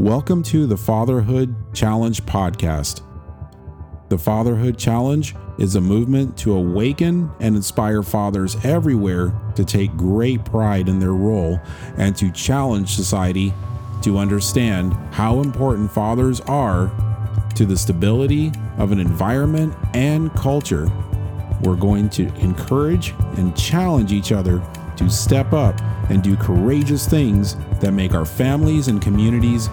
Welcome to the Fatherhood Challenge podcast. The Fatherhood Challenge is a movement to awaken and inspire fathers everywhere to take great pride in their role and to challenge society to understand how important fathers are to the stability of an environment and culture. We're going to encourage and challenge each other to step up and do courageous things that make our families and communities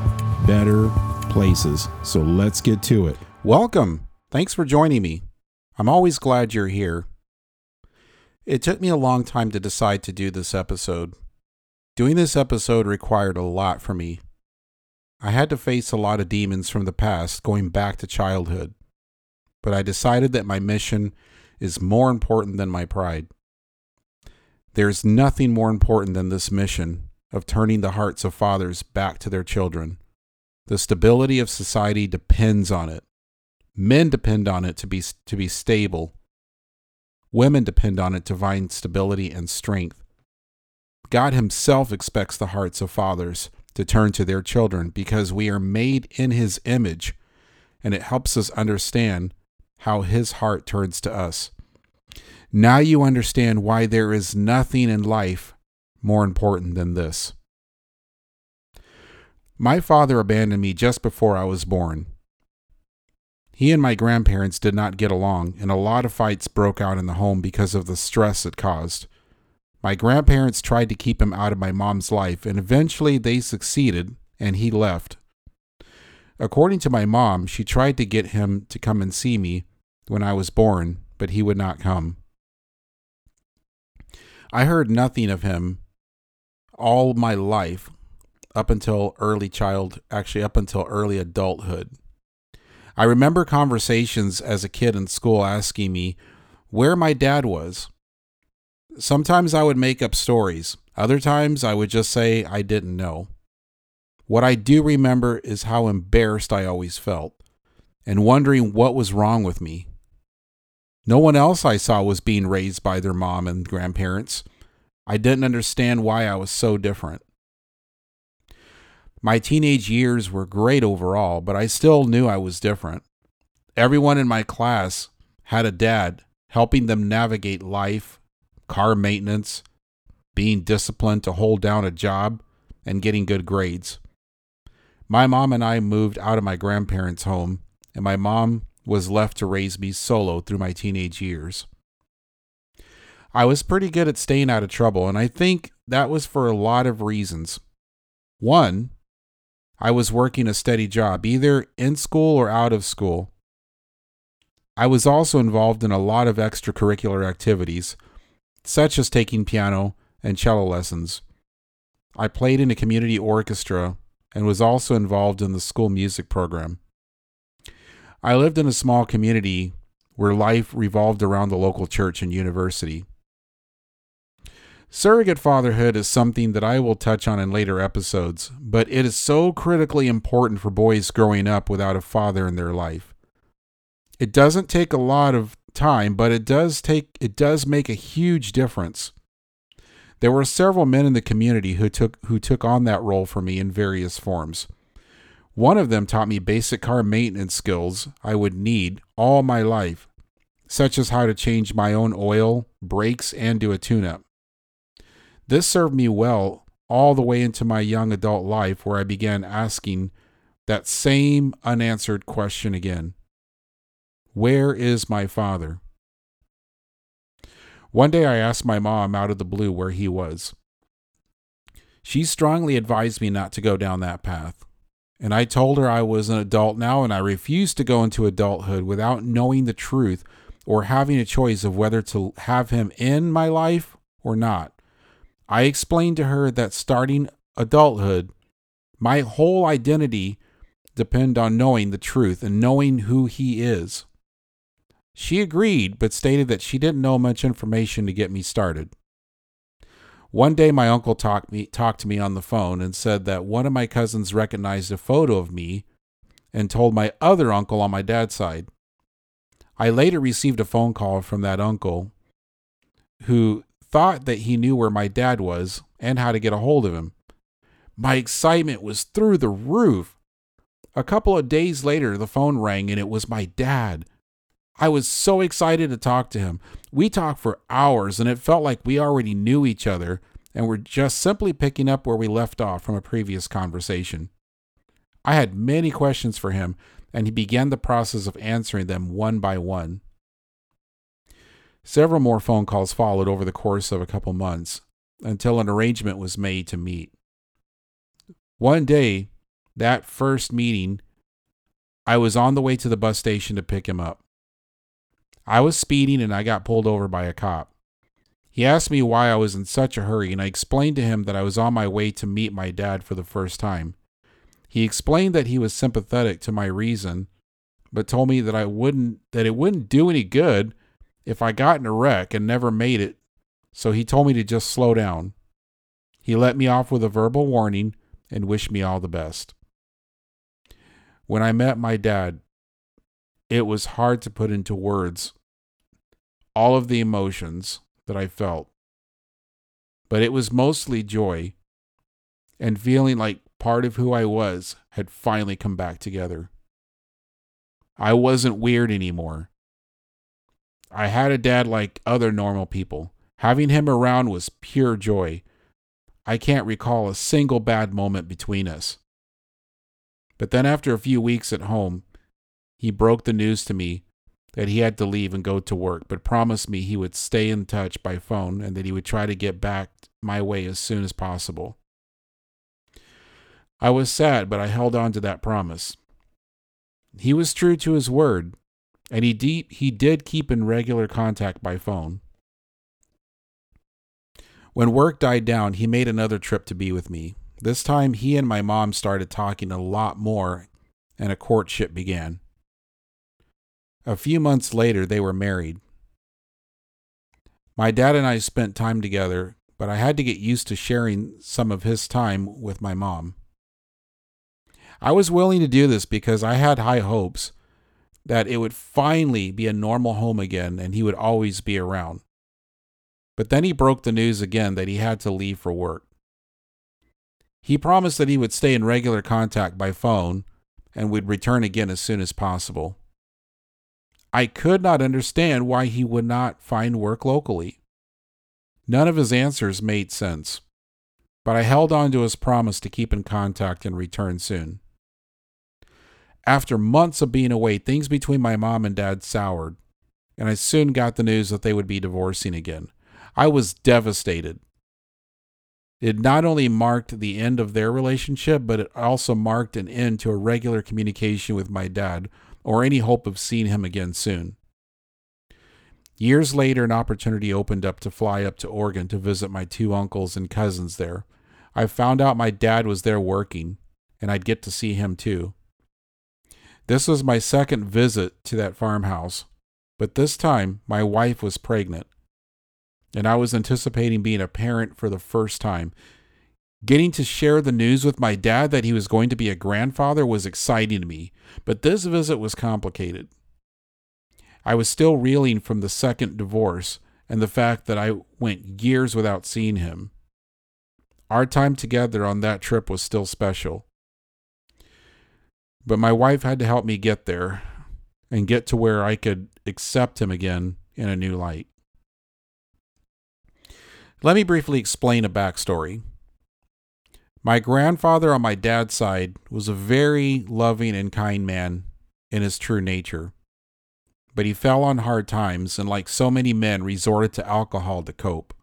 better places. So let's get to it. Welcome. Thanks for joining me. I'm always glad you're here. It took me a long time to decide to do this episode. Doing this episode required a lot for me. I had to face a lot of demons from the past going back to childhood. But I decided that my mission is more important than my pride. There's nothing more important than this mission of turning the hearts of fathers back to their children. The stability of society depends on it. Men depend on it to be, to be stable. Women depend on it to find stability and strength. God Himself expects the hearts of fathers to turn to their children because we are made in His image, and it helps us understand how His heart turns to us. Now you understand why there is nothing in life more important than this. My father abandoned me just before I was born. He and my grandparents did not get along, and a lot of fights broke out in the home because of the stress it caused. My grandparents tried to keep him out of my mom's life, and eventually they succeeded, and he left. According to my mom, she tried to get him to come and see me when I was born, but he would not come. I heard nothing of him all my life up until early child, actually, up until early adulthood. I remember conversations as a kid in school asking me where my dad was. Sometimes I would make up stories, other times I would just say I didn't know. What I do remember is how embarrassed I always felt and wondering what was wrong with me. No one else I saw was being raised by their mom and grandparents. I didn't understand why I was so different. My teenage years were great overall, but I still knew I was different. Everyone in my class had a dad helping them navigate life, car maintenance, being disciplined to hold down a job, and getting good grades. My mom and I moved out of my grandparents' home, and my mom was left to raise me solo through my teenage years. I was pretty good at staying out of trouble, and I think that was for a lot of reasons. One, I was working a steady job, either in school or out of school. I was also involved in a lot of extracurricular activities, such as taking piano and cello lessons. I played in a community orchestra and was also involved in the school music program. I lived in a small community where life revolved around the local church and university. Surrogate fatherhood is something that I will touch on in later episodes, but it is so critically important for boys growing up without a father in their life. It doesn't take a lot of time, but it does take it does make a huge difference. There were several men in the community who took who took on that role for me in various forms. One of them taught me basic car maintenance skills I would need all my life, such as how to change my own oil, brakes, and do a tune up. This served me well all the way into my young adult life, where I began asking that same unanswered question again Where is my father? One day I asked my mom out of the blue where he was. She strongly advised me not to go down that path. And I told her I was an adult now and I refused to go into adulthood without knowing the truth or having a choice of whether to have him in my life or not. I explained to her that starting adulthood, my whole identity depend on knowing the truth and knowing who he is. She agreed, but stated that she didn't know much information to get me started. One day, my uncle talked, me, talked to me on the phone and said that one of my cousins recognized a photo of me and told my other uncle on my dad's side. I later received a phone call from that uncle who thought that he knew where my dad was and how to get a hold of him. My excitement was through the roof. A couple of days later, the phone rang and it was my dad. I was so excited to talk to him. We talked for hours and it felt like we already knew each other and were just simply picking up where we left off from a previous conversation. I had many questions for him and he began the process of answering them one by one. Several more phone calls followed over the course of a couple months until an arrangement was made to meet. One day, that first meeting, I was on the way to the bus station to pick him up. I was speeding and I got pulled over by a cop. He asked me why I was in such a hurry, and I explained to him that I was on my way to meet my dad for the first time. He explained that he was sympathetic to my reason, but told me that I wouldn't that it wouldn't do any good if I got in a wreck and never made it. So he told me to just slow down. He let me off with a verbal warning and wished me all the best. When I met my dad, it was hard to put into words all of the emotions that I felt. But it was mostly joy and feeling like part of who I was had finally come back together. I wasn't weird anymore. I had a dad like other normal people. Having him around was pure joy. I can't recall a single bad moment between us. But then, after a few weeks at home, he broke the news to me that he had to leave and go to work, but promised me he would stay in touch by phone and that he would try to get back my way as soon as possible. I was sad, but I held on to that promise. He was true to his word, and he deep he did keep in regular contact by phone. When work died down, he made another trip to be with me. This time he and my mom started talking a lot more and a courtship began. A few months later they were married. My dad and I spent time together, but I had to get used to sharing some of his time with my mom. I was willing to do this because I had high hopes that it would finally be a normal home again and he would always be around. But then he broke the news again that he had to leave for work. He promised that he would stay in regular contact by phone and would return again as soon as possible. I could not understand why he would not find work locally. None of his answers made sense, but I held on to his promise to keep in contact and return soon. After months of being away, things between my mom and dad soured, and I soon got the news that they would be divorcing again. I was devastated. It not only marked the end of their relationship, but it also marked an end to a regular communication with my dad or any hope of seeing him again soon. Years later, an opportunity opened up to fly up to Oregon to visit my two uncles and cousins there. I found out my dad was there working, and I'd get to see him too. This was my second visit to that farmhouse, but this time my wife was pregnant, and I was anticipating being a parent for the first time. Getting to share the news with my dad that he was going to be a grandfather was exciting to me, but this visit was complicated. I was still reeling from the second divorce and the fact that I went years without seeing him. Our time together on that trip was still special. But my wife had to help me get there and get to where I could accept him again in a new light. Let me briefly explain a backstory. My grandfather on my dad's side was a very loving and kind man in his true nature. But he fell on hard times and, like so many men, resorted to alcohol to cope.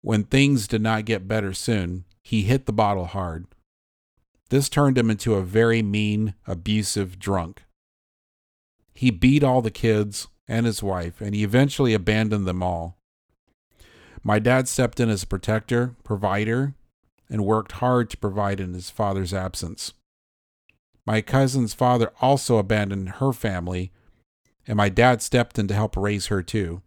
When things did not get better soon, he hit the bottle hard. This turned him into a very mean, abusive drunk. He beat all the kids and his wife, and he eventually abandoned them all. My dad stepped in as a protector, provider, and worked hard to provide in his father's absence. My cousin's father also abandoned her family, and my dad stepped in to help raise her too.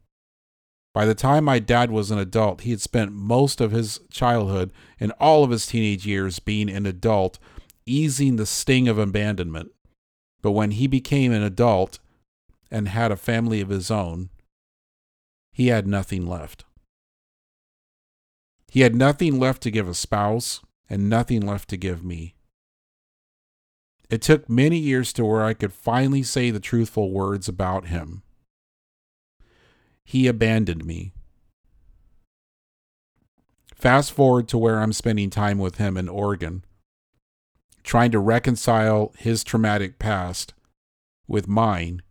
By the time my dad was an adult, he had spent most of his childhood and all of his teenage years being an adult easing the sting of abandonment. But when he became an adult and had a family of his own, he had nothing left. He had nothing left to give a spouse, and nothing left to give me. It took many years to where I could finally say the truthful words about him. He abandoned me. Fast forward to where I'm spending time with him in Oregon, trying to reconcile his traumatic past with mine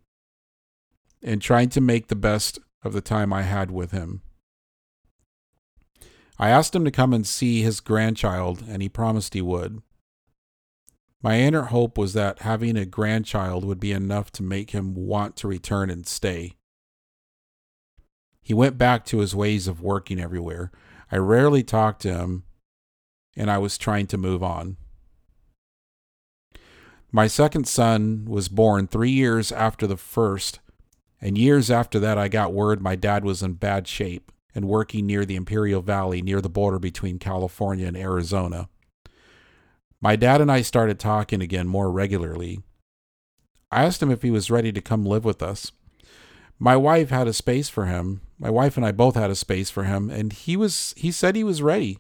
and trying to make the best of the time I had with him. I asked him to come and see his grandchild, and he promised he would. My inner hope was that having a grandchild would be enough to make him want to return and stay. He went back to his ways of working everywhere. I rarely talked to him, and I was trying to move on. My second son was born three years after the first, and years after that, I got word my dad was in bad shape and working near the Imperial Valley near the border between California and Arizona. My dad and I started talking again more regularly. I asked him if he was ready to come live with us. My wife had a space for him. My wife and I both had a space for him, and he was he said he was ready.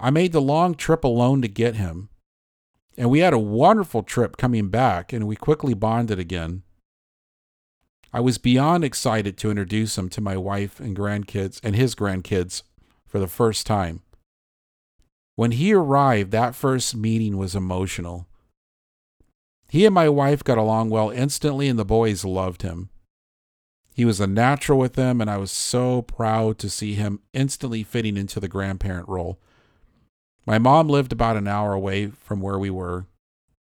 I made the long trip alone to get him. And we had a wonderful trip coming back, and we quickly bonded again. I was beyond excited to introduce him to my wife and grandkids and his grandkids for the first time. When he arrived, that first meeting was emotional. He and my wife got along well instantly, and the boys loved him. He was a natural with them, and I was so proud to see him instantly fitting into the grandparent role. My mom lived about an hour away from where we were,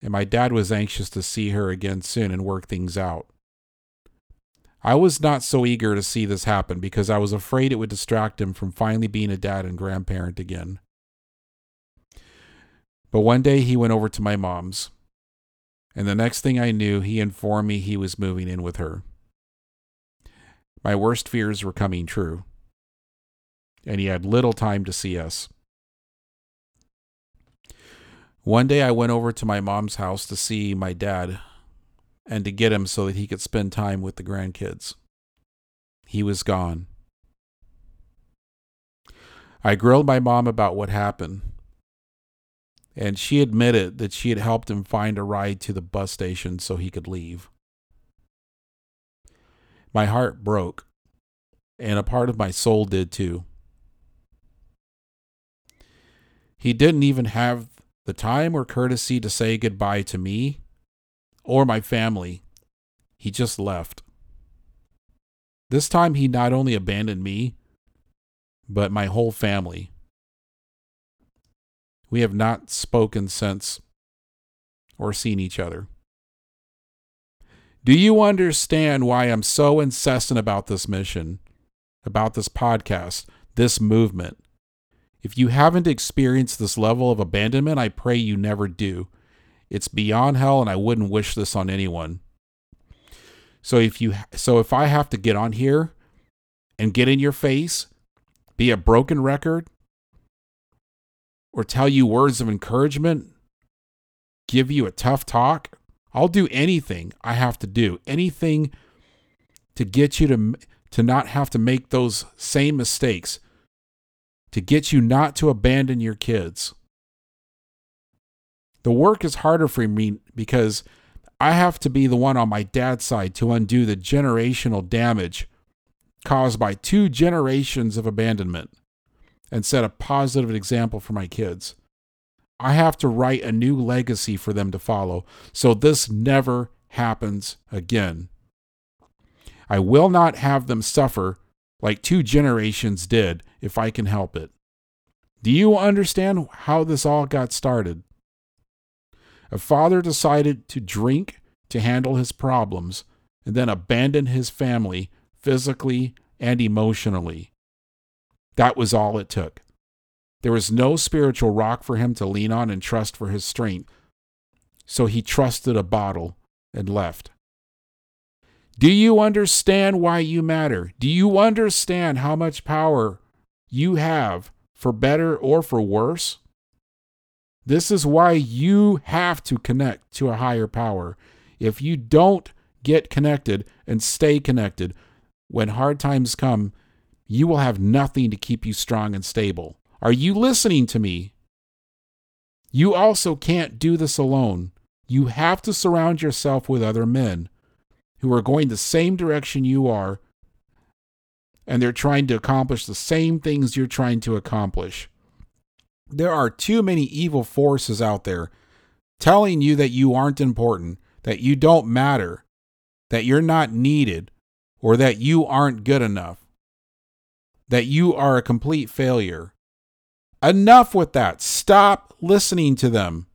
and my dad was anxious to see her again soon and work things out. I was not so eager to see this happen because I was afraid it would distract him from finally being a dad and grandparent again. But one day he went over to my mom's, and the next thing I knew, he informed me he was moving in with her. My worst fears were coming true, and he had little time to see us. One day I went over to my mom's house to see my dad and to get him so that he could spend time with the grandkids. He was gone. I grilled my mom about what happened, and she admitted that she had helped him find a ride to the bus station so he could leave. My heart broke, and a part of my soul did too. He didn't even have the time or courtesy to say goodbye to me or my family. He just left. This time, he not only abandoned me, but my whole family. We have not spoken since or seen each other. Do you understand why I'm so incessant about this mission, about this podcast, this movement? If you haven't experienced this level of abandonment, I pray you never do. It's beyond hell and I wouldn't wish this on anyone. So if you so if I have to get on here and get in your face, be a broken record or tell you words of encouragement, give you a tough talk, I'll do anything I have to do. Anything to get you to to not have to make those same mistakes to get you not to abandon your kids. The work is harder for me because I have to be the one on my dad's side to undo the generational damage caused by two generations of abandonment and set a positive example for my kids. I have to write a new legacy for them to follow so this never happens again. I will not have them suffer like two generations did if I can help it. Do you understand how this all got started? A father decided to drink to handle his problems and then abandon his family physically and emotionally. That was all it took. There was no spiritual rock for him to lean on and trust for his strength, so he trusted a bottle and left. Do you understand why you matter? Do you understand how much power you have, for better or for worse? This is why you have to connect to a higher power. If you don't get connected and stay connected, when hard times come, you will have nothing to keep you strong and stable. Are you listening to me? You also can't do this alone. You have to surround yourself with other men who are going the same direction you are, and they're trying to accomplish the same things you're trying to accomplish. There are too many evil forces out there telling you that you aren't important, that you don't matter, that you're not needed, or that you aren't good enough, that you are a complete failure. Enough with that. Stop listening to them.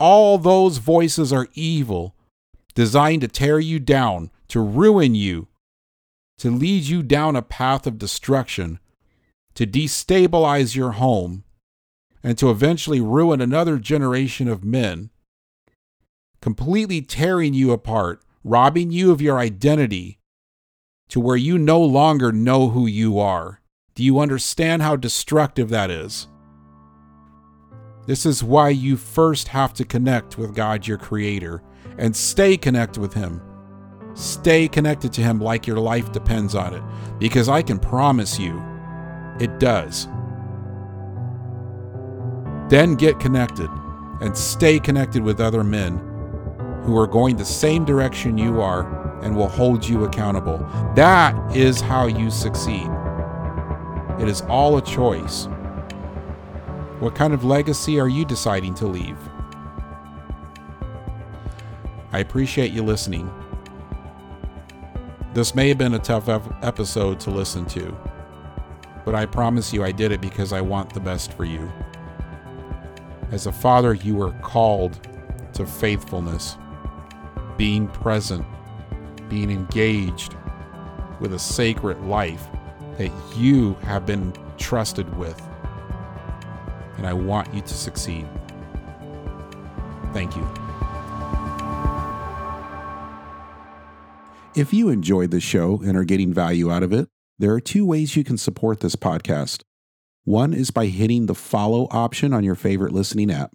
All those voices are evil, designed to tear you down, to ruin you, to lead you down a path of destruction, to destabilize your home, and to eventually ruin another generation of men, completely tearing you apart, robbing you of your identity to where you no longer know who you are. Do you understand how destructive that is? This is why you first have to connect with God, your Creator, and stay connected with Him. Stay connected to Him like your life depends on it, because I can promise you it does. Then get connected and stay connected with other men who are going the same direction you are and will hold you accountable. That is how you succeed. It is all a choice. What kind of legacy are you deciding to leave? I appreciate you listening. This may have been a tough episode to listen to, but I promise you I did it because I want the best for you. As a father, you are called to faithfulness, being present, being engaged with a sacred life that you have been trusted with. And I want you to succeed. Thank you. If you enjoyed the show and are getting value out of it, there are two ways you can support this podcast. One is by hitting the follow option on your favorite listening app.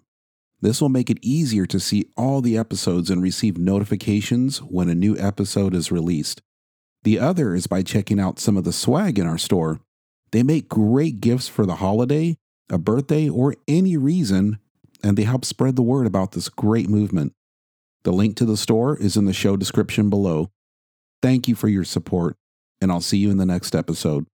This will make it easier to see all the episodes and receive notifications when a new episode is released. The other is by checking out some of the swag in our store. They make great gifts for the holiday, a birthday, or any reason, and they help spread the word about this great movement. The link to the store is in the show description below. Thank you for your support, and I'll see you in the next episode.